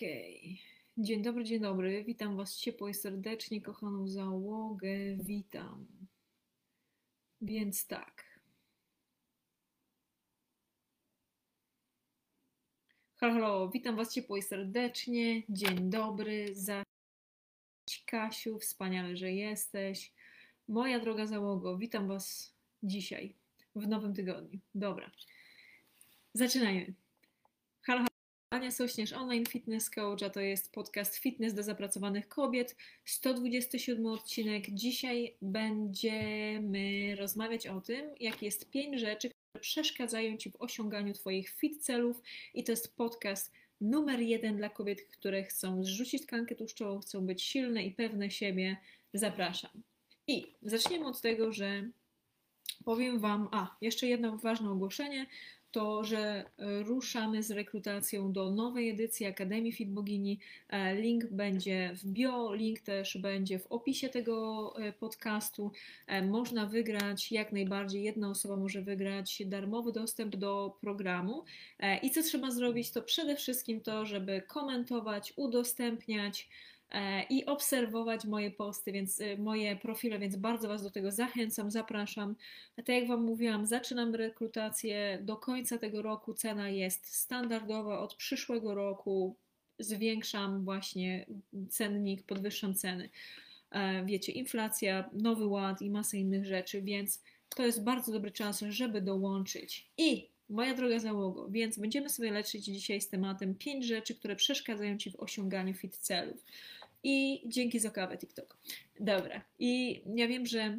Okej. Okay. Dzień dobry, dzień dobry. Witam Was ciepło i serdecznie, kochaną załogę. Witam. Więc tak. Halo, halo, witam Was ciepło i serdecznie. Dzień dobry. Za Kasiu, wspaniale, że jesteś. Moja droga załogo, witam Was dzisiaj, w nowym tygodniu. Dobra. Zaczynajmy. Ania Sośnierz, online fitness coach, a to jest podcast Fitness do zapracowanych kobiet, 127 odcinek. Dzisiaj będziemy rozmawiać o tym, jak jest pięć rzeczy, które przeszkadzają Ci w osiąganiu Twoich fit celów i to jest podcast numer jeden dla kobiet, które chcą zrzucić tkankę tłuszczową, chcą być silne i pewne siebie. Zapraszam. I zaczniemy od tego, że powiem Wam, a jeszcze jedno ważne ogłoszenie to, że e, ruszamy z rekrutacją do nowej edycji Akademii Fit Bogini. E, link będzie w bio, link też będzie w opisie tego e, podcastu. Można wygrać, jak najbardziej, jedna osoba może wygrać darmowy dostęp do programu. I co trzeba zrobić? To przede wszystkim to, żeby komentować, udostępniać, i obserwować moje posty, więc y, moje profile, więc bardzo Was do tego zachęcam, zapraszam. Tak jak Wam mówiłam, zaczynam rekrutację do końca tego roku. Cena jest standardowa od przyszłego roku. Zwiększam właśnie cennik, podwyższam ceny. E, wiecie, inflacja, nowy ład i masę innych rzeczy, więc to jest bardzo dobry czas, żeby dołączyć. I moja droga załogo, więc będziemy sobie leczyć dzisiaj z tematem 5 rzeczy, które przeszkadzają Ci w osiąganiu fit celów. I dzięki za kawę TikTok. Dobra. I ja wiem, że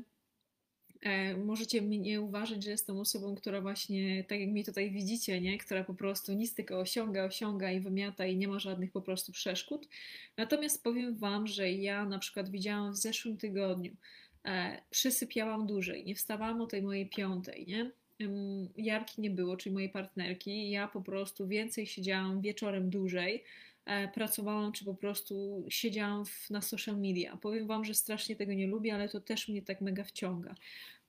e, możecie mnie uważać, że jestem osobą, która właśnie, tak jak mi tutaj widzicie, nie? która po prostu nic tylko osiąga, osiąga i wymiata i nie ma żadnych po prostu przeszkód. Natomiast powiem Wam, że ja na przykład widziałam w zeszłym tygodniu, e, przysypiałam dłużej, nie wstawałam o tej mojej piątej, nie? Jarki nie było, czyli mojej partnerki. Ja po prostu więcej siedziałam wieczorem dłużej E, pracowałam, czy po prostu siedziałam w, na social media. Powiem Wam, że strasznie tego nie lubię, ale to też mnie tak mega wciąga.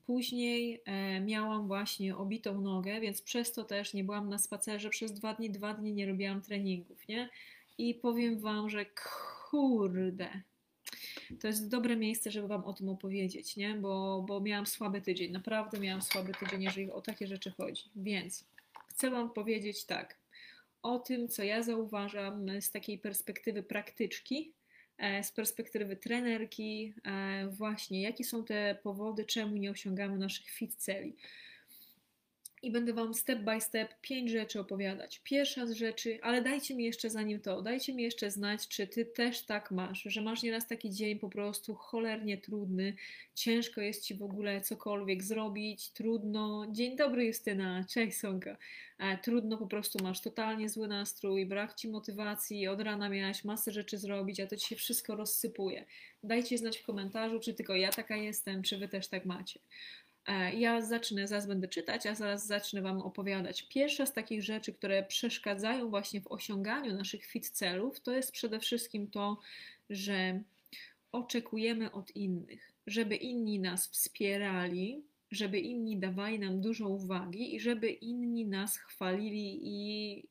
Później e, miałam właśnie obitą nogę, więc przez to też nie byłam na spacerze przez dwa dni, dwa dni nie robiłam treningów, nie? I powiem Wam, że kurde, to jest dobre miejsce, żeby Wam o tym opowiedzieć, nie? Bo, bo miałam słaby tydzień, naprawdę miałam słaby tydzień, jeżeli o takie rzeczy chodzi. Więc chcę Wam powiedzieć tak o tym, co ja zauważam z takiej perspektywy praktyczki, e, z perspektywy trenerki, e, właśnie jakie są te powody, czemu nie osiągamy naszych fit celi i będę Wam step by step pięć rzeczy opowiadać. Pierwsza z rzeczy, ale dajcie mi jeszcze zanim to, dajcie mi jeszcze znać, czy Ty też tak masz, że masz nieraz taki dzień po prostu cholernie trudny, ciężko jest Ci w ogóle cokolwiek zrobić, trudno. Dzień dobry Justyna, cześć Sonka. E, trudno po prostu, masz totalnie zły nastrój, brak Ci motywacji, od rana miałaś masę rzeczy zrobić, a to Ci się wszystko rozsypuje. Dajcie znać w komentarzu, czy tylko ja taka jestem, czy Wy też tak macie. E, ja zacznę, zaraz będę czytać, a zaraz zacznę Wam opowiadać. Pierwsza z takich rzeczy, które przeszkadzają właśnie w osiąganiu naszych fit celów, to jest przede wszystkim to, że oczekujemy od innych, żeby inni nas wspierali, żeby inni dawali nam dużo uwagi i żeby inni nas chwalili i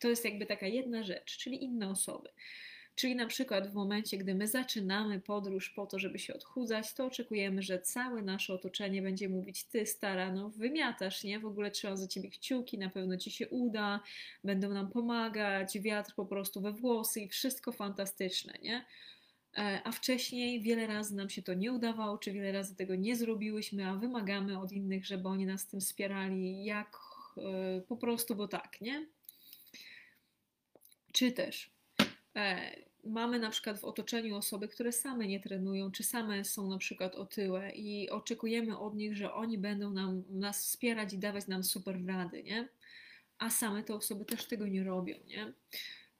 to jest jakby taka jedna rzecz, czyli inne osoby. Czyli na przykład w momencie, gdy my zaczynamy podróż po to, żeby się odchudzać, to oczekujemy, że całe nasze otoczenie będzie mówić: Ty, stara, no wymiatasz, nie? W ogóle trzeba za ciebie kciuki, na pewno ci się uda, będą nam pomagać, wiatr po prostu we włosy i wszystko fantastyczne, nie? E, a wcześniej wiele razy nam się to nie udawało, czy wiele razy tego nie zrobiłyśmy, a wymagamy od innych, żeby oni nas tym wspierali, jak e, po prostu, bo tak, nie? Czy też e, mamy na przykład w otoczeniu osoby, które same nie trenują, czy same są na przykład otyłe i oczekujemy od nich, że oni będą nam, nas wspierać i dawać nam super rady, nie? A same te osoby też tego nie robią, nie?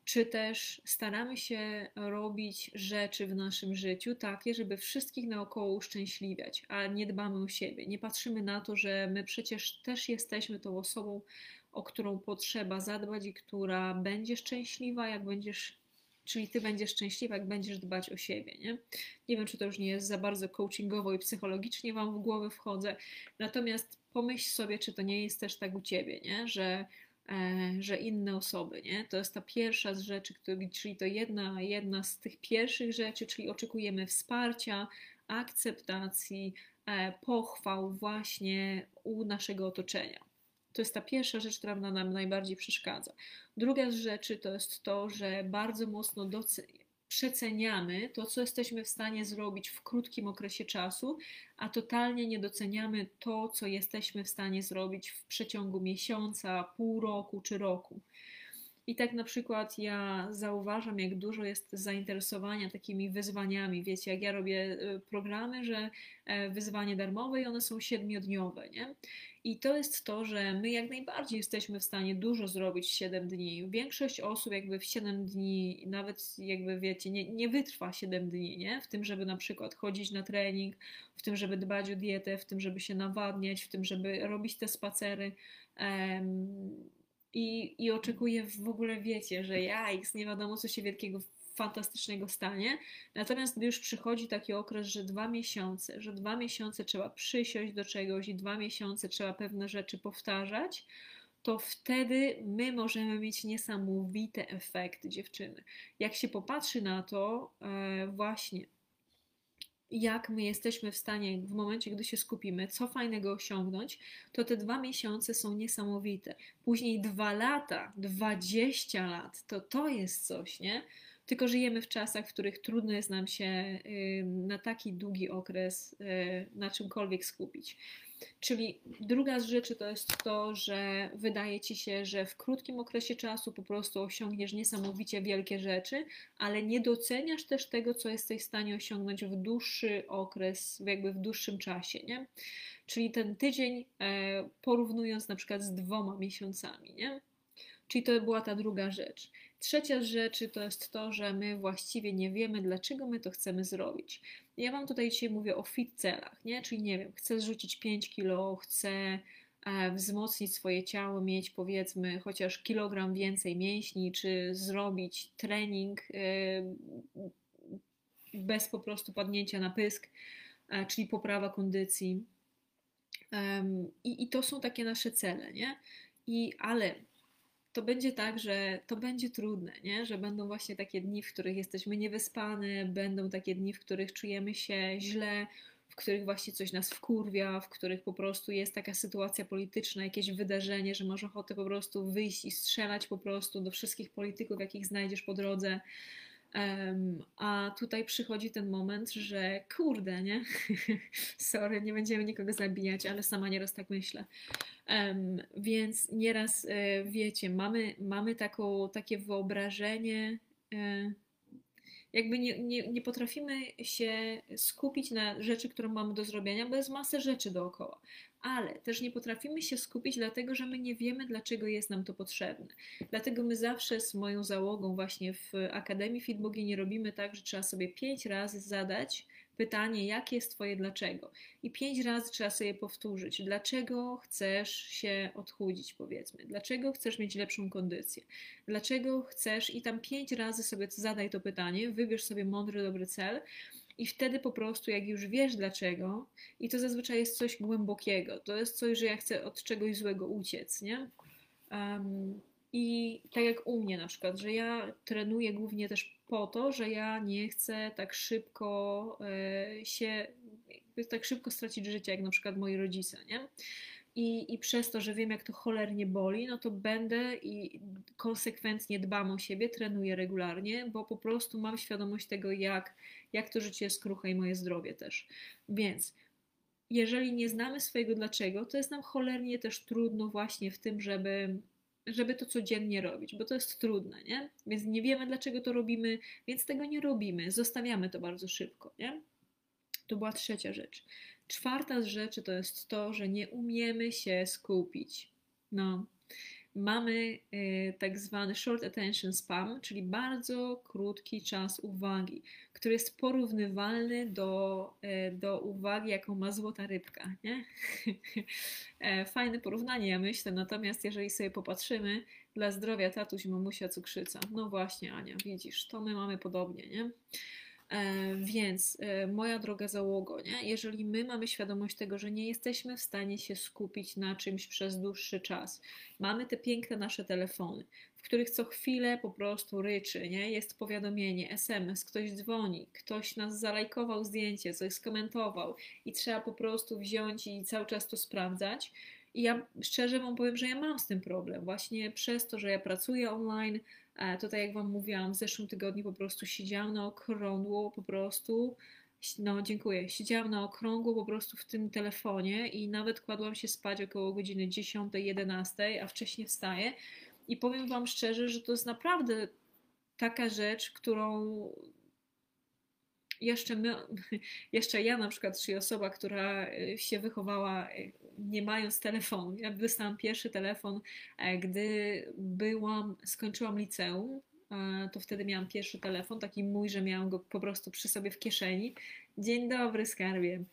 czy też staramy się robić rzeczy w naszym życiu takie, żeby wszystkich naokoło uszczęśliwiać, a nie dbamy o siebie. Nie patrzymy na to, że my przecież też jesteśmy tą osobą, o którą potrzeba zadbać i która będzie szczęśliwa, jak będziesz, czyli ty będziesz szczęśliwa, jak będziesz dbać o siebie, nie? Nie wiem, czy to już nie jest za bardzo coachingowo i psychologicznie wam w głowę wchodzę, natomiast pomyśl sobie, czy to nie jest też tak u ciebie, nie? Że E, że inne osoby, nie? To jest ta pierwsza z rzeczy, czyli to jedna, jedna z tych pierwszych rzeczy, czyli oczekujemy wsparcia, akceptacji, e, pochwał właśnie u naszego otoczenia. To jest ta pierwsza rzecz, która nam najbardziej przeszkadza. Druga z rzeczy to jest to, że bardzo mocno przeceniamy to, co jesteśmy w stanie zrobić w krótkim okresie czasu, a totalnie nie doceniamy to, co jesteśmy w stanie zrobić w przeciągu miesiąca, pół roku czy roku. I tak na przykład ja zauważam, jak dużo jest zainteresowania takimi wyzwaniami. Wiecie, jak ja robię y, programy, że e, wyzwanie darmowe i one są siedmiodniowe, nie? I to jest to, że my jak najbardziej jesteśmy w stanie dużo zrobić w 7 dni. Większość osób jakby w 7 dni, nawet jakby wiecie, nie, nie wytrwa 7 dni, nie? W tym, żeby na przykład chodzić na trening, w tym, żeby dbać o dietę, w tym, żeby się nawadniać, w tym, żeby robić te spacery. Um, i, i oczekuję w ogóle, wiecie, że jajks, nie wiadomo co się wielkiego fantastycznego stanie. Natomiast gdy już przychodzi taki okres, że dwa miesiące, że dwa miesiące trzeba przysiąść do czegoś i dwa miesiące trzeba pewne rzeczy powtarzać, to wtedy my możemy mieć niesamowite efekty, dziewczyny. Jak się popatrzy na to, e, właśnie jak my jesteśmy w stanie w momencie, gdy się skupimy, co fajnego osiągnąć, to te dwa miesiące są niesamowite. Później dwa lata, dwadzieścia lat, to to jest coś, nie? Tylko żyjemy w czasach, w których trudno jest nam się na taki długi okres y, na czymkolwiek skupić. Czyli druga z rzeczy to jest to, że wydaje ci się, że w krótkim okresie czasu po prostu osiągniesz niesamowicie wielkie rzeczy, ale nie doceniasz też tego, co jesteś w stanie osiągnąć w dłuższy okres, jakby w dłuższym czasie, nie? Czyli ten tydzień e, porównując na przykład z dwoma miesiącami, nie? Czyli to była ta druga rzecz. Trzecia z rzeczy to jest to, że my właściwie nie wiemy, dlaczego my to chcemy zrobić. Ja Wam tutaj dzisiaj mówię o fit celach, nie? Czyli nie wiem, chcę zrzucić 5 kilo, chcę e, wzmocnić swoje ciało, mieć powiedzmy chociaż kilogram więcej mięśni, czy zrobić trening e, bez po prostu padnięcia na pysk, e, czyli poprawa kondycji. I, I to są takie nasze cele, nie? I ale to będzie tak, że to będzie trudne, nie? że będą właśnie takie dni, w których jesteśmy niewyspane, będą takie dni, w których czujemy się źle, w których właśnie coś nas wkurwia, w których po prostu jest taka sytuacja polityczna, jakieś wydarzenie, że masz ochotę po prostu wyjść i strzelać po prostu do wszystkich polityków, jakich znajdziesz po drodze. A tutaj przychodzi ten moment, że kurde, nie? Sorry, nie będziemy nikogo zabijać, ale sama nieraz tak myślę. Więc nieraz, e, wiecie, mamy, mamy taką, takie wyobrażenie, e, jakby nie, nie, nie potrafimy się skupić na rzeczy, które mamy do zrobienia, bo jest masę rzeczy dookoła ale też nie potrafimy się skupić, dlatego że my nie wiemy, dlaczego jest nam to potrzebne. Dlatego my zawsze z moją załogą, właśnie w Akademii Fitbogini, robimy tak, że trzeba sobie pięć razy zadać pytanie, jakie jest Twoje dlaczego. I pięć razy trzeba sobie powtórzyć, dlaczego chcesz się odchudzić, powiedzmy, dlaczego chcesz mieć lepszą kondycję, dlaczego chcesz, i tam pięć razy sobie zadaj to pytanie, wybierz sobie mądry, dobry cel i wtedy po prostu, jak już wiesz dlaczego, i to zazwyczaj jest coś głębokiego, to jest coś, że ja chcę od czegoś złego uciec, nie? Um, I tak jak u mnie na przykład, że ja trenuję głównie też po to, że ja nie chcę tak szybko e, się, tak szybko stracić życie, jak na przykład moi rodzice, nie? I, I przez to, że wiem, jak to cholernie boli, no to będę i konsekwentnie dbam o siebie, trenuję regularnie, bo po prostu mam świadomość tego, jak, jak to życie jest kruche i moje zdrowie też. Więc jeżeli nie znamy swojego dlaczego, to jest nam cholernie też trudno właśnie w tym, żeby żeby to codziennie robić, bo to jest trudne, nie? Więc nie wiemy, dlaczego to robimy, więc tego nie robimy, zostawiamy to bardzo szybko, nie? To była trzecia rzecz. Czwarta z rzeczy to jest to, że nie umiemy się skupić. No, mamy y, tak zwany short attention span, czyli bardzo krótki czas uwagi, który jest porównywalny do, y, do uwagi, jaką ma złota rybka. Nie? E, fajne porównanie, ja myślę, natomiast jeżeli sobie popatrzymy, dla zdrowia tatuś, mamusia, cukrzyca. No właśnie, Ania, widzisz, to my mamy podobnie, nie? E, więc e, moja droga załogo, nie? jeżeli my mamy świadomość tego, że nie jesteśmy w stanie się skupić na czymś przez dłuższy czas, mamy te piękne nasze telefony, w których co chwilę po prostu ryczy, nie? jest powiadomienie, SMS, ktoś dzwoni, ktoś nas zalajkował zdjęcie, coś skomentował i trzeba po prostu wziąć i cały czas to sprawdzać. I ja szczerze Wam powiem, że ja mam z tym problem, właśnie przez to, że ja pracuję online, to tak jak Wam mówiłam, w zeszłym tygodniu po prostu siedziałam na okrągło, po prostu, no dziękuję, siedziałam na okrągło po prostu w tym telefonie i nawet kładłam się spać około godziny 10-11, a wcześniej wstaję. I powiem Wam szczerze, że to jest naprawdę taka rzecz, którą jeszcze my, jeszcze ja na przykład, czyli osoba, która e, się wychowała e, nie mając telefonu. Ja dostałam pierwszy telefon, e, gdy byłam, skończyłam liceum, to wtedy miałam pierwszy telefon, taki mój, że miałam go po prostu przy sobie w kieszeni. Dzień dobry, skarbie.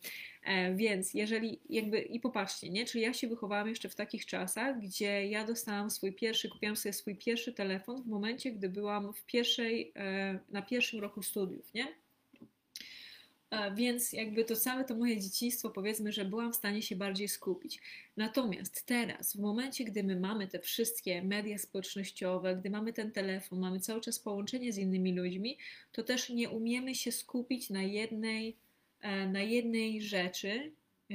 Więc jeżeli jakby, i popatrzcie, nie? Czyli ja się wychowałam jeszcze w takich czasach, gdzie ja dostałam swój pierwszy, kupiłam sobie swój pierwszy telefon w momencie, gdy byłam w pierwszej, na pierwszym roku studiów, nie? Więc jakby to całe to moje dzieciństwo, powiedzmy, że byłam w stanie się bardziej skupić. Natomiast teraz, w momencie, gdy my mamy te wszystkie media społecznościowe, gdy mamy ten telefon, mamy cały czas połączenie z innymi ludźmi, to też nie umiemy się skupić na jednej, e, na jednej rzeczy, e,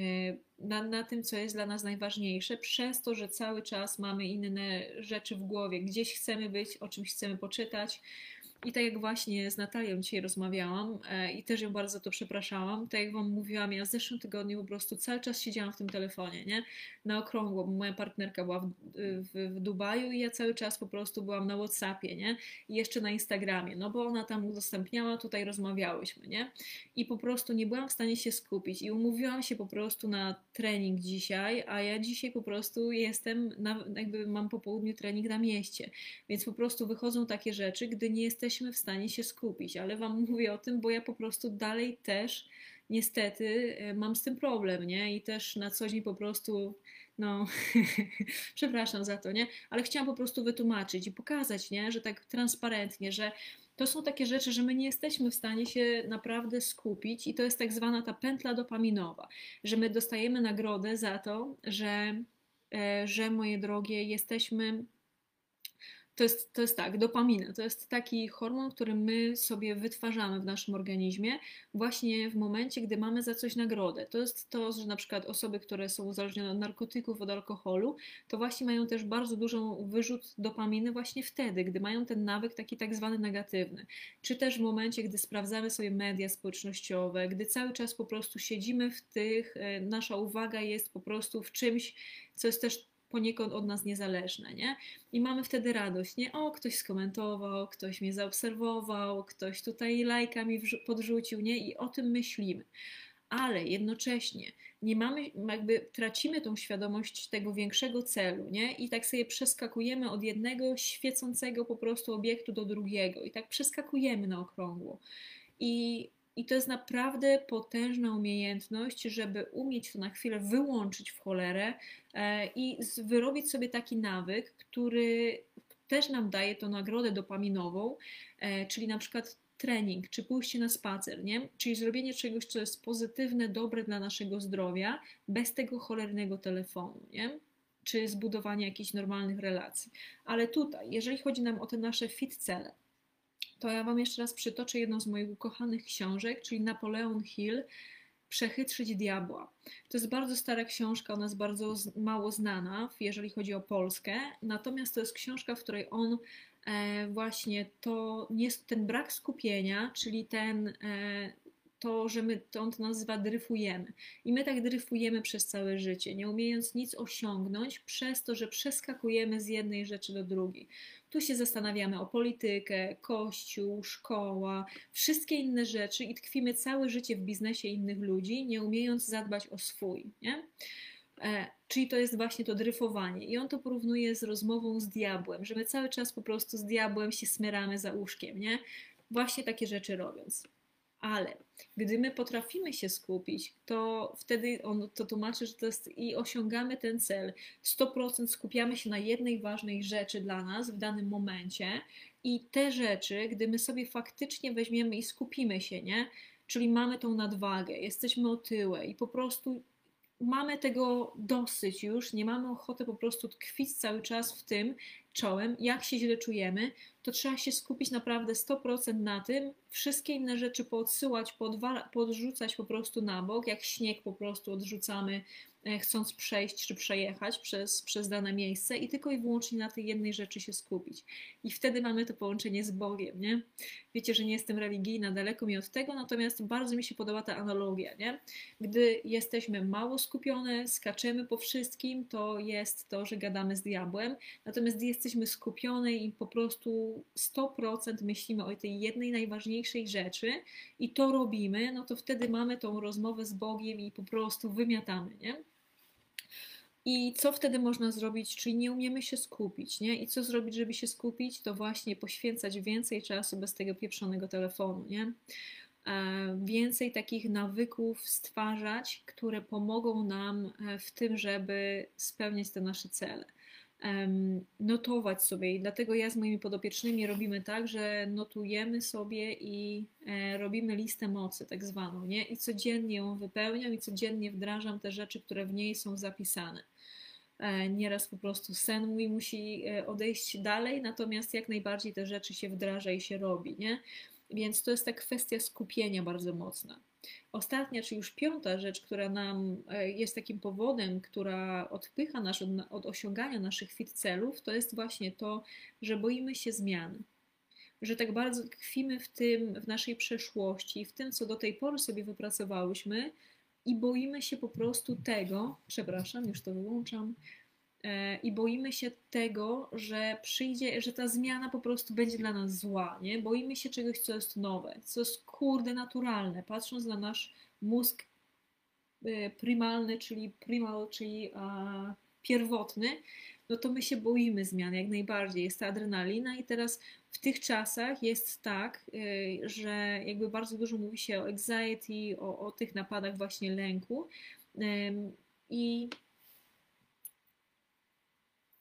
na, na tym, co jest dla nas najważniejsze, przez to, że cały czas mamy inne rzeczy w głowie, gdzieś chcemy być, o czymś chcemy poczytać, i tak jak właśnie z Natalią dzisiaj rozmawiałam e, i też ją bardzo to przepraszałam, tak jak Wam mówiłam, ja w zeszłym tygodniu po prostu cały czas siedziałam w tym telefonie, nie? Na okrągło, bo moja partnerka była w, w, w Dubaju i ja cały czas po prostu byłam na Whatsappie, nie? I jeszcze na Instagramie, no bo ona tam udostępniała, tutaj rozmawiałyśmy, nie? I po prostu nie byłam w stanie się skupić i umówiłam się po prostu na trening dzisiaj, a ja dzisiaj po prostu jestem, na, jakby mam po południu trening na mieście, więc po prostu wychodzą takie rzeczy, gdy nie jesteśmy jesteśmy w stanie się skupić, ale Wam mówię o tym, bo ja po prostu dalej też niestety e, mam z tym problem, nie? I też na co dzień po prostu, no, przepraszam za to, nie? Ale chciałam po prostu wytłumaczyć i pokazać, nie? Że tak transparentnie, że to są takie rzeczy, że my nie jesteśmy w stanie się naprawdę skupić i to jest tak zwana ta pętla dopaminowa, że my dostajemy nagrodę za to, że, e, że moje drogie, jesteśmy to jest, to jest tak, dopamina. To jest taki hormon, który my sobie wytwarzamy w naszym organizmie właśnie w momencie, gdy mamy za coś nagrodę. To jest to, że na przykład osoby, które są uzależnione od narkotyków, od alkoholu, to właśnie mają też bardzo dużą wyrzut dopaminy właśnie wtedy, gdy mają ten nawyk taki tak zwany negatywny. Czy też w momencie, gdy sprawdzamy sobie media społecznościowe, gdy cały czas po prostu siedzimy w tych, e, nasza uwaga jest po prostu w czymś, co jest też poniekąd od nas niezależne, nie? I mamy wtedy radość, nie? O, ktoś skomentował, ktoś mnie zaobserwował, ktoś tutaj lajka mi podrzucił, nie? I o tym myślimy. Ale jednocześnie nie mamy, jakby tracimy tą świadomość tego większego celu, nie? I tak sobie przeskakujemy od jednego świecącego po prostu obiektu do drugiego i tak przeskakujemy na okrągło. I i to jest naprawdę potężna umiejętność, żeby umieć to na chwilę wyłączyć w cholerę e, i wyrobić sobie taki nawyk, który też nam daje tą nagrodę dopaminową, e, czyli na przykład trening, czy pójście na spacer, nie? Czyli zrobienie czegoś, co jest pozytywne, dobre dla naszego zdrowia, bez tego cholernego telefonu, nie? czy zbudowanie jakichś normalnych relacji. Ale tutaj, jeżeli chodzi nam o te nasze fit cele, to ja Wam jeszcze raz przytoczę jedną z moich ukochanych książek, czyli Napoleon Hill, Przechytrzyć diabła. To jest bardzo stara książka, ona jest bardzo mało znana, jeżeli chodzi o Polskę, natomiast to jest książka, w której on e, właśnie to, ten brak skupienia, czyli ten e, to, że my, to on to nazywa dryfujemy. I my tak dryfujemy przez całe życie, nie umiejąc nic osiągnąć, przez to, że przeskakujemy z jednej rzeczy do drugiej. Tu się zastanawiamy o politykę, kościół, szkoła, wszystkie inne rzeczy i tkwimy całe życie w biznesie innych ludzi, nie umiejąc zadbać o swój. Nie? E, czyli to jest właśnie to dryfowanie. I on to porównuje z rozmową z diabłem, że my cały czas po prostu z diabłem się smyramy za łóżkiem, nie? Właśnie takie rzeczy robiąc. Ale gdy my potrafimy się skupić, to wtedy on to tłumaczy, że to jest i osiągamy ten cel. 100% skupiamy się na jednej ważnej rzeczy dla nas w danym momencie i te rzeczy, gdy my sobie faktycznie weźmiemy i skupimy się, nie? Czyli mamy tą nadwagę, jesteśmy otyłe i po prostu mamy tego dosyć już, nie mamy ochoty po prostu tkwić cały czas w tym czołem, jak się źle czujemy, to trzeba się skupić naprawdę 100% na tym, wszystkie inne rzeczy poodsyłać, podrzucać po prostu na bok, jak śnieg po prostu odrzucamy E, chcąc przejść czy przejechać przez, przez dane miejsce i tylko i wyłącznie na tej jednej rzeczy się skupić. I wtedy mamy to połączenie z Bogiem, nie? Wiecie, że nie jestem religijna, daleko mi od tego, natomiast bardzo mi się podoba ta analogia, nie? Gdy jesteśmy mało skupione, skaczemy po wszystkim, to jest to, że gadamy z diabłem, natomiast gdy jesteśmy skupione i po prostu 100% myślimy o tej jednej najważniejszej rzeczy i to robimy, no to wtedy mamy tą rozmowę z Bogiem i po prostu wymiatamy, nie? I co wtedy można zrobić? Czyli nie umiemy się skupić, nie? I co zrobić, żeby się skupić? To właśnie poświęcać więcej czasu bez tego pieprzonego telefonu, nie? E, więcej takich nawyków stwarzać, które pomogą nam e, w tym, żeby spełniać te nasze cele. Notować sobie, i dlatego ja z moimi podopiecznymi robimy tak, że notujemy sobie i e, robimy listę mocy, tak zwaną, nie? I codziennie ją wypełniam i codziennie wdrażam te rzeczy, które w niej są zapisane. E, nieraz po prostu sen mój musi e, odejść dalej, natomiast jak najbardziej te rzeczy się wdraża i się robi, nie? Więc to jest ta kwestia skupienia bardzo mocna. Ostatnia, czy już piąta rzecz, która nam e, jest takim powodem, która odpycha nas od, od osiągania naszych fit celów, to jest właśnie to, że boimy się zmian. Że tak bardzo tkwimy w tym, w naszej przeszłości, w tym, co do tej pory sobie wypracowałyśmy, i boimy się po prostu tego, przepraszam, już to wyłączam, i boimy się tego, że przyjdzie, że ta zmiana po prostu będzie dla nas zła, nie? Boimy się czegoś, co jest nowe, co jest kurde naturalne, patrząc na nasz mózg e, primalny, czyli primal, czyli a, pierwotny, no to my się boimy zmian jak najbardziej. Jest ta adrenalina i teraz w tych czasach jest tak, y, że jakby bardzo dużo mówi się o anxiety, o, o tych napadach właśnie lęku i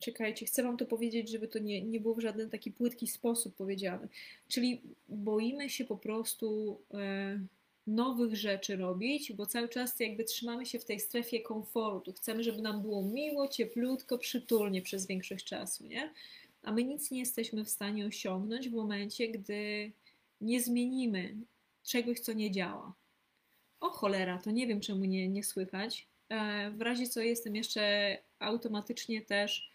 czekajcie, chcę Wam to powiedzieć, żeby to nie, nie było w żaden taki płytki sposób powiedziane. Czyli boimy się po prostu e, nowych rzeczy robić, bo cały czas jakby trzymamy się w tej strefie komfortu. Chcemy, żeby nam było miło, cieplutko, przytulnie przez większość czasu, nie? A my nic nie jesteśmy w stanie osiągnąć w momencie, gdy nie zmienimy czegoś, co nie działa. O cholera, to nie wiem, czemu nie, nie słychać. E, w razie co jestem jeszcze automatycznie też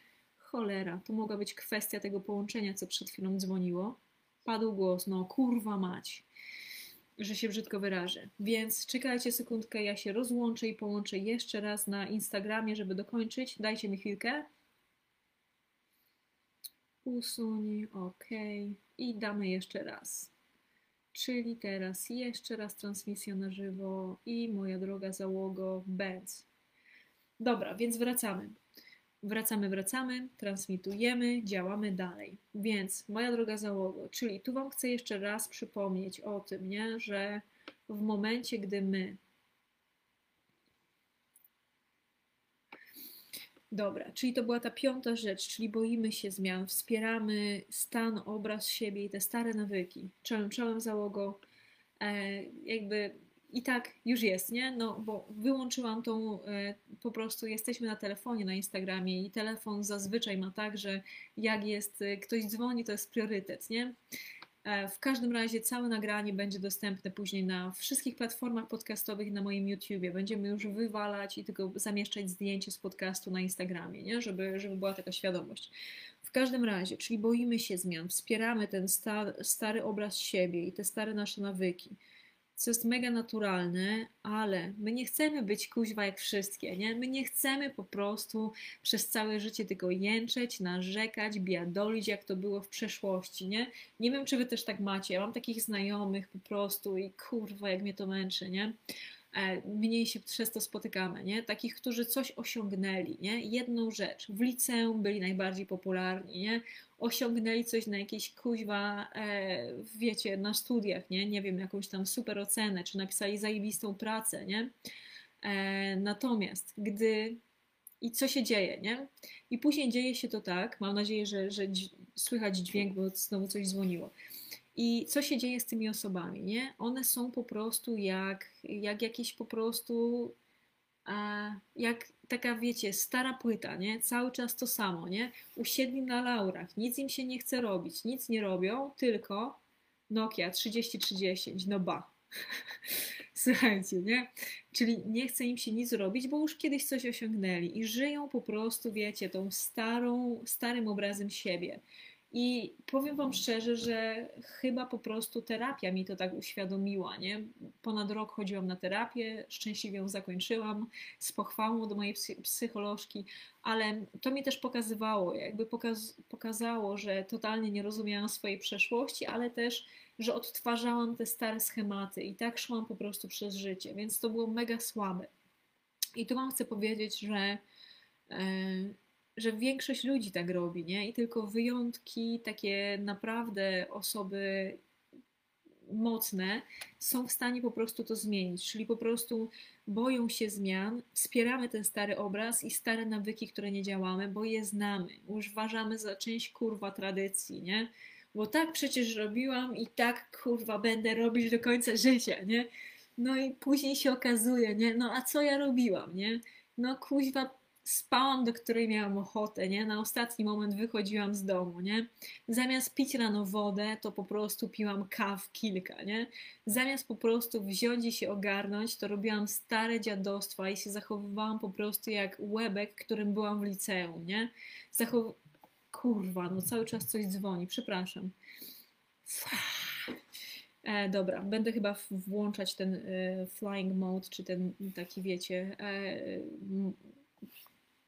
cholera, to mogła być kwestia tego połączenia, co przed chwilą dzwoniło. Padł głos, no kurwa mać że się brzydko wyrażę. Więc czekajcie sekundkę, ja się rozłączę i połączę jeszcze raz na Instagramie, żeby dokończyć. Dajcie mi chwilkę. Usuń, ok. I damy jeszcze raz. Czyli teraz jeszcze raz transmisja na żywo i moja droga załogo, Benz. Dobra, więc wracamy. Wracamy, wracamy, transmitujemy, działamy dalej. Więc moja droga załogo, czyli tu Wam chcę jeszcze raz przypomnieć o tym, nie, że w momencie, gdy my Dobra, czyli to była ta piąta rzecz, czyli boimy się zmian, wspieramy stan, obraz siebie i te stare nawyki. Czołem, czołem załogo. E, jakby i tak już jest, nie? No bo wyłączyłam tą, e, po prostu jesteśmy na telefonie, na Instagramie i telefon zazwyczaj ma tak, że jak jest, e, ktoś dzwoni, to jest priorytet, nie? E, w każdym razie całe nagranie będzie dostępne później na wszystkich platformach podcastowych na moim YouTubie. Będziemy już wywalać i tylko zamieszczać zdjęcie z podcastu na Instagramie, nie? Żeby, żeby była taka świadomość. W każdym razie, czyli boimy się zmian, wspieramy ten stary obraz siebie i te stare nasze nawyki co jest mega naturalne, ale my nie chcemy być kuźwa jak wszystkie, nie? My nie chcemy po prostu przez całe życie tylko jęczeć, narzekać, biadolić, jak to było w przeszłości, nie? Nie wiem, czy wy też tak macie. Ja mam takich znajomych po prostu i kurwa, jak mnie to męczy, nie? E, mniej się przez to spotykamy, nie? Takich, którzy coś osiągnęli, nie? Jedną rzecz. W liceum byli najbardziej popularni, nie? Osiągnęli coś na jakieś kuźwa, e, wiecie, na studiach, nie? Nie wiem, jakąś tam super ocenę, czy napisali zajebistą pracę, nie? E, natomiast gdy i co się dzieje, nie? I później dzieje się to tak, mam nadzieję, że, że słychać dźwięk, bo znowu coś dzwoniło. I co się dzieje z tymi osobami, nie? One są po prostu jak, jak jakieś po prostu, jak taka, wiecie, stara płyta, nie? Cały czas to samo, nie? Usiedli na laurach, nic im się nie chce robić, nic nie robią, tylko Nokia 3310, no ba. Słuchajcie, nie? Czyli nie chce im się nic robić, bo już kiedyś coś osiągnęli i żyją po prostu, wiecie, tą starą, starym obrazem siebie. I powiem Wam szczerze, że chyba po prostu terapia mi to tak uświadomiła, nie? Ponad rok chodziłam na terapię, szczęśliwie ją zakończyłam z pochwałą do mojej psycholożki, ale to mi też pokazywało, jakby pokaz pokazało, że totalnie nie rozumiałam swojej przeszłości, ale też, że odtwarzałam te stare schematy i tak szłam po prostu przez życie, więc to było mega słabe. I tu Wam chcę powiedzieć, że. Yy, że większość ludzi tak robi, nie? I tylko wyjątki, takie naprawdę osoby mocne są w stanie po prostu to zmienić, czyli po prostu boją się zmian, wspieramy ten stary obraz i stare nawyki, które nie działamy, bo je znamy, uważamy za część kurwa tradycji, nie? Bo tak przecież robiłam i tak kurwa będę robić do końca życia, nie? No i później się okazuje, nie? No a co ja robiłam, nie? No kuźwa spałam, do której miałam ochotę, nie? Na ostatni moment wychodziłam z domu, nie? Zamiast pić rano wodę, to po prostu piłam kaw kilka, nie? Zamiast po prostu wziąć i się ogarnąć, to robiłam stare dziadostwa i się zachowywałam po prostu jak łebek, którym byłam w liceum, nie? Zachow... Kurwa, no cały czas coś dzwoni, przepraszam. E, dobra, będę chyba włączać ten e, flying mode, czy ten taki, wiecie, e,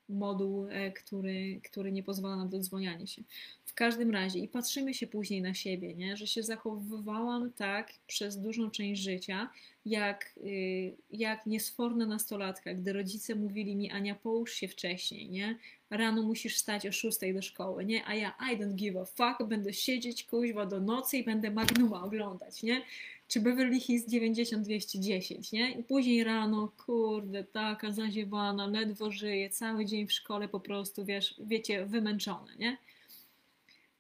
moduł, e, który, który nie pozwala na dodzwonianie się. W każdym razie i patrzymy się później na siebie, nie? że się zachowywałam tak przez dużą część życia, jak, y, jak niesforna nastolatka, gdy rodzice mówili mi, Ania, połóż się wcześniej, nie? Rano musisz stać o 6 do szkoły, nie? A ja, I don't give a fuck, będę siedzieć kuźwa do nocy i będę Magnuma oglądać, nie? Czy Beverly Hills 90-210, nie? I później rano, kurde, taka zaziewana, ledwo żyje, cały dzień w szkole po prostu, wiesz, wiecie, wymęczone, nie?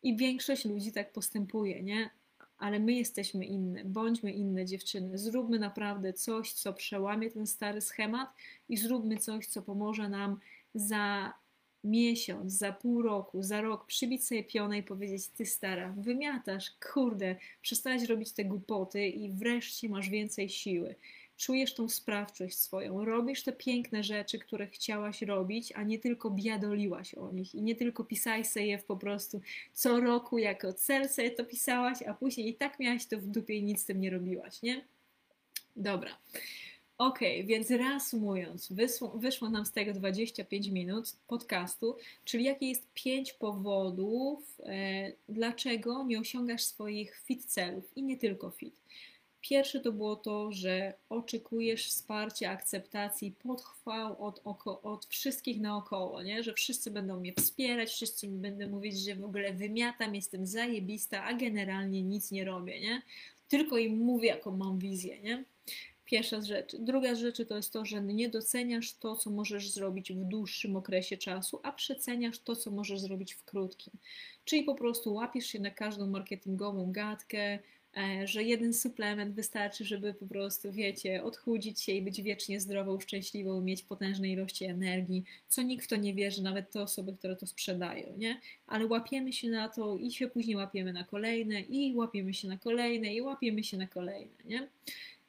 I większość ludzi tak postępuje, nie? Ale my jesteśmy inne, bądźmy inne dziewczyny, zróbmy naprawdę coś, co przełamie ten stary schemat i zróbmy coś, co pomoże nam za miesiąc, za pół roku, za rok przybić sobie pionę i powiedzieć, ty stara, wymiatasz, kurde, przestałaś robić te głupoty i wreszcie masz więcej siły. Czujesz tą sprawczość swoją, robisz te piękne rzeczy, które chciałaś robić, a nie tylko biadoliłaś o nich i nie tylko pisałaś sobie je po prostu co roku jako cel sobie to pisałaś, a później i tak miałaś to w dupie i nic z tym nie robiłaś, nie? Dobra. Ok, więc reasumując, wyszło, nam z tego 25 minut podcastu, czyli jakie jest pięć powodów, e, dlaczego nie osiągasz swoich fit celów i nie tylko fit. Pierwsze to było to, że oczekujesz wsparcia, akceptacji, podchwał od, oko, od wszystkich naokoło, nie? że wszyscy będą mnie wspierać, wszyscy mi będą mówić, że w ogóle wymiatam, jestem zajebista, a generalnie nic nie robię. Nie? Tylko im mówię, jaką mam wizję. Nie? Pierwsza z rzeczy. Druga z rzeczy to jest to, że nie doceniasz to, co możesz zrobić w dłuższym okresie czasu, a przeceniasz to, co możesz zrobić w krótkim. Czyli po prostu łapiesz się na każdą marketingową gadkę, e, że jeden suplement wystarczy, żeby po prostu, wiecie, odchudzić się i być wiecznie zdrową, szczęśliwą, mieć potężne ilości energii, co nikt w to nie wierzy, nawet te osoby, które to sprzedają, nie? Ale łapiemy się na to i się później łapiemy na kolejne i łapiemy się na kolejne i łapiemy się na kolejne, nie?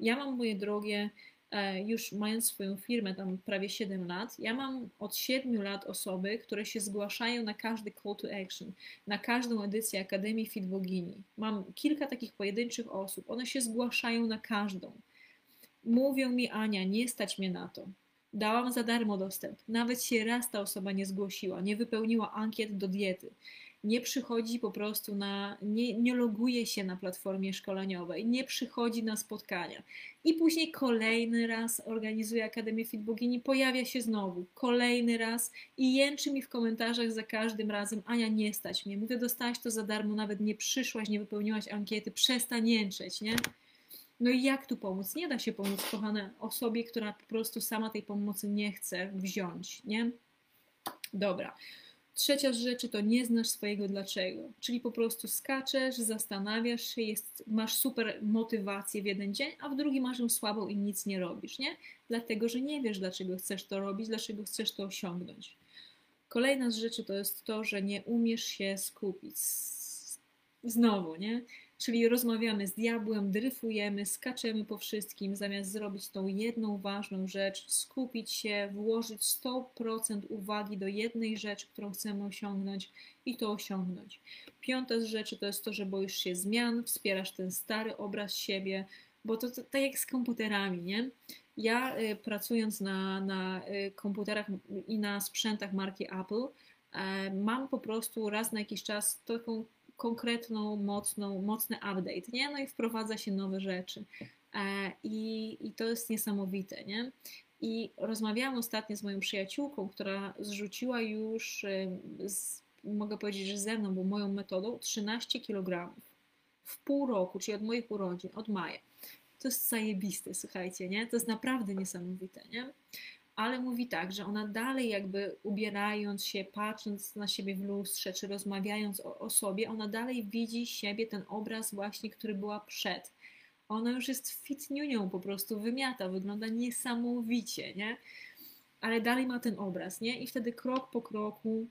Ja mam, moje drogie, E, już mając swoją firmę tam prawie 7 lat, ja mam od 7 lat osoby, które się zgłaszają na każdy call to action, na każdą edycję Akademii Fit Bogini. Mam kilka takich pojedynczych osób, one się zgłaszają na każdą. Mówią mi, Ania, nie stać mnie na to. Dałam za darmo dostęp. Nawet się raz ta osoba nie zgłosiła, nie wypełniła ankiet do diety nie przychodzi po prostu na, nie, nie loguje się na platformie szkoleniowej, nie przychodzi na spotkania. I później kolejny raz organizuje Akademię Fit Bogini, pojawia się znowu, kolejny raz i jęczy mi w komentarzach za każdym razem, Ania nie stać mnie, mówię dostałaś to za darmo, nawet nie przyszłaś, nie wypełniłaś ankiety, przestań jęczeć, nie? No i jak tu pomóc? Nie da się pomóc, kochane, osobie, która po prostu sama tej pomocy nie chce wziąć, nie? Dobra. Trzecia rzecz to nie znasz swojego dlaczego, czyli po prostu skaczesz, zastanawiasz się, jest, masz super motywację w jeden dzień, a w drugi masz ją słabą i nic nie robisz, nie? Dlatego, że nie wiesz, dlaczego chcesz to robić, dlaczego chcesz to osiągnąć. Kolejna z rzeczy to jest to, że nie umiesz się skupić. Znowu, nie? Czyli rozmawiamy z diabłem, dryfujemy, skaczemy po wszystkim, zamiast zrobić tą jedną ważną rzecz, skupić się, włożyć 100% uwagi do jednej rzeczy, którą chcemy osiągnąć i to osiągnąć. Piąta z rzeczy to jest to, że boisz się zmian, wspierasz ten stary obraz siebie, bo to, to tak jak z komputerami, nie? Ja y, pracując na, na y, komputerach i na sprzętach marki Apple, y, mam po prostu raz na jakiś czas taką konkretną, mocną, mocny update, nie? No i wprowadza się nowe rzeczy. E, I, I to jest niesamowite, nie? I rozmawiałam ostatnio z moją przyjaciółką, która zrzuciła już, z, mogę powiedzieć, że ze mną, bo moją metodą, 13 kg w pół roku, czyli od moich urodzin, od maja. To jest zajebiste, słuchajcie, nie? To jest naprawdę niesamowite, nie? Ale mówi tak, że ona dalej jakby ubierając się, patrząc na siebie w lustrze, czy rozmawiając o, o sobie, ona dalej widzi siebie, ten obraz właśnie, który była przed. Ona już jest fitniunią, po prostu wymiata, wygląda niesamowicie, nie? Ale dalej ma ten obraz, nie? I wtedy krok po kroku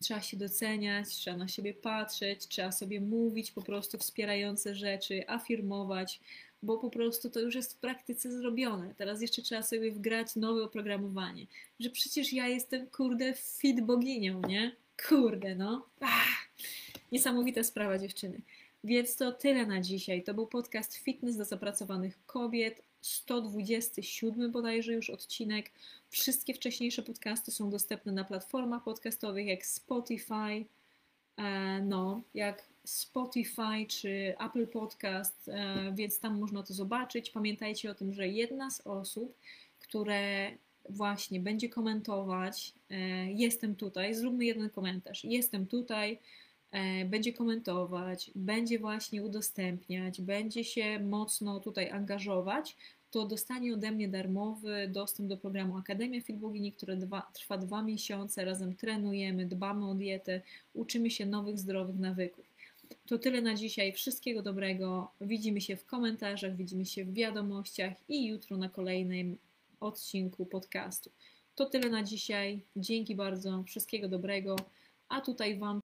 trzeba się doceniać, trzeba na siebie patrzeć, trzeba sobie mówić po prostu wspierające rzeczy, afirmować, bo po prostu to już jest w praktyce zrobione. Teraz jeszcze trzeba sobie wgrać nowe oprogramowanie, że przecież ja jestem, kurde, fit boginią, nie? Kurde, no. Ach, niesamowita sprawa, dziewczyny. Więc to tyle na dzisiaj. To był podcast Fitness dla zapracowanych kobiet. 127 bodajże już odcinek. Wszystkie wcześniejsze podcasty są dostępne na platformach podcastowych jak Spotify, e, no, jak Spotify czy Apple Podcast, e, więc tam można to zobaczyć. Pamiętajcie o tym, że jedna z osób, które właśnie będzie komentować, e, jestem tutaj, zróbmy jeden komentarz, jestem tutaj, e, będzie komentować, będzie właśnie udostępniać, będzie się mocno tutaj angażować, to dostanie ode mnie darmowy dostęp do programu Akademia Filbogini, który dwa, trwa dwa miesiące. Razem trenujemy, dbamy o dietę, uczymy się nowych, zdrowych nawyków. To tyle na dzisiaj. Wszystkiego dobrego. Widzimy się w komentarzach, widzimy się w wiadomościach i jutro na kolejnym odcinku podcastu. To tyle na dzisiaj. Dzięki bardzo. Wszystkiego dobrego. A tutaj Wam.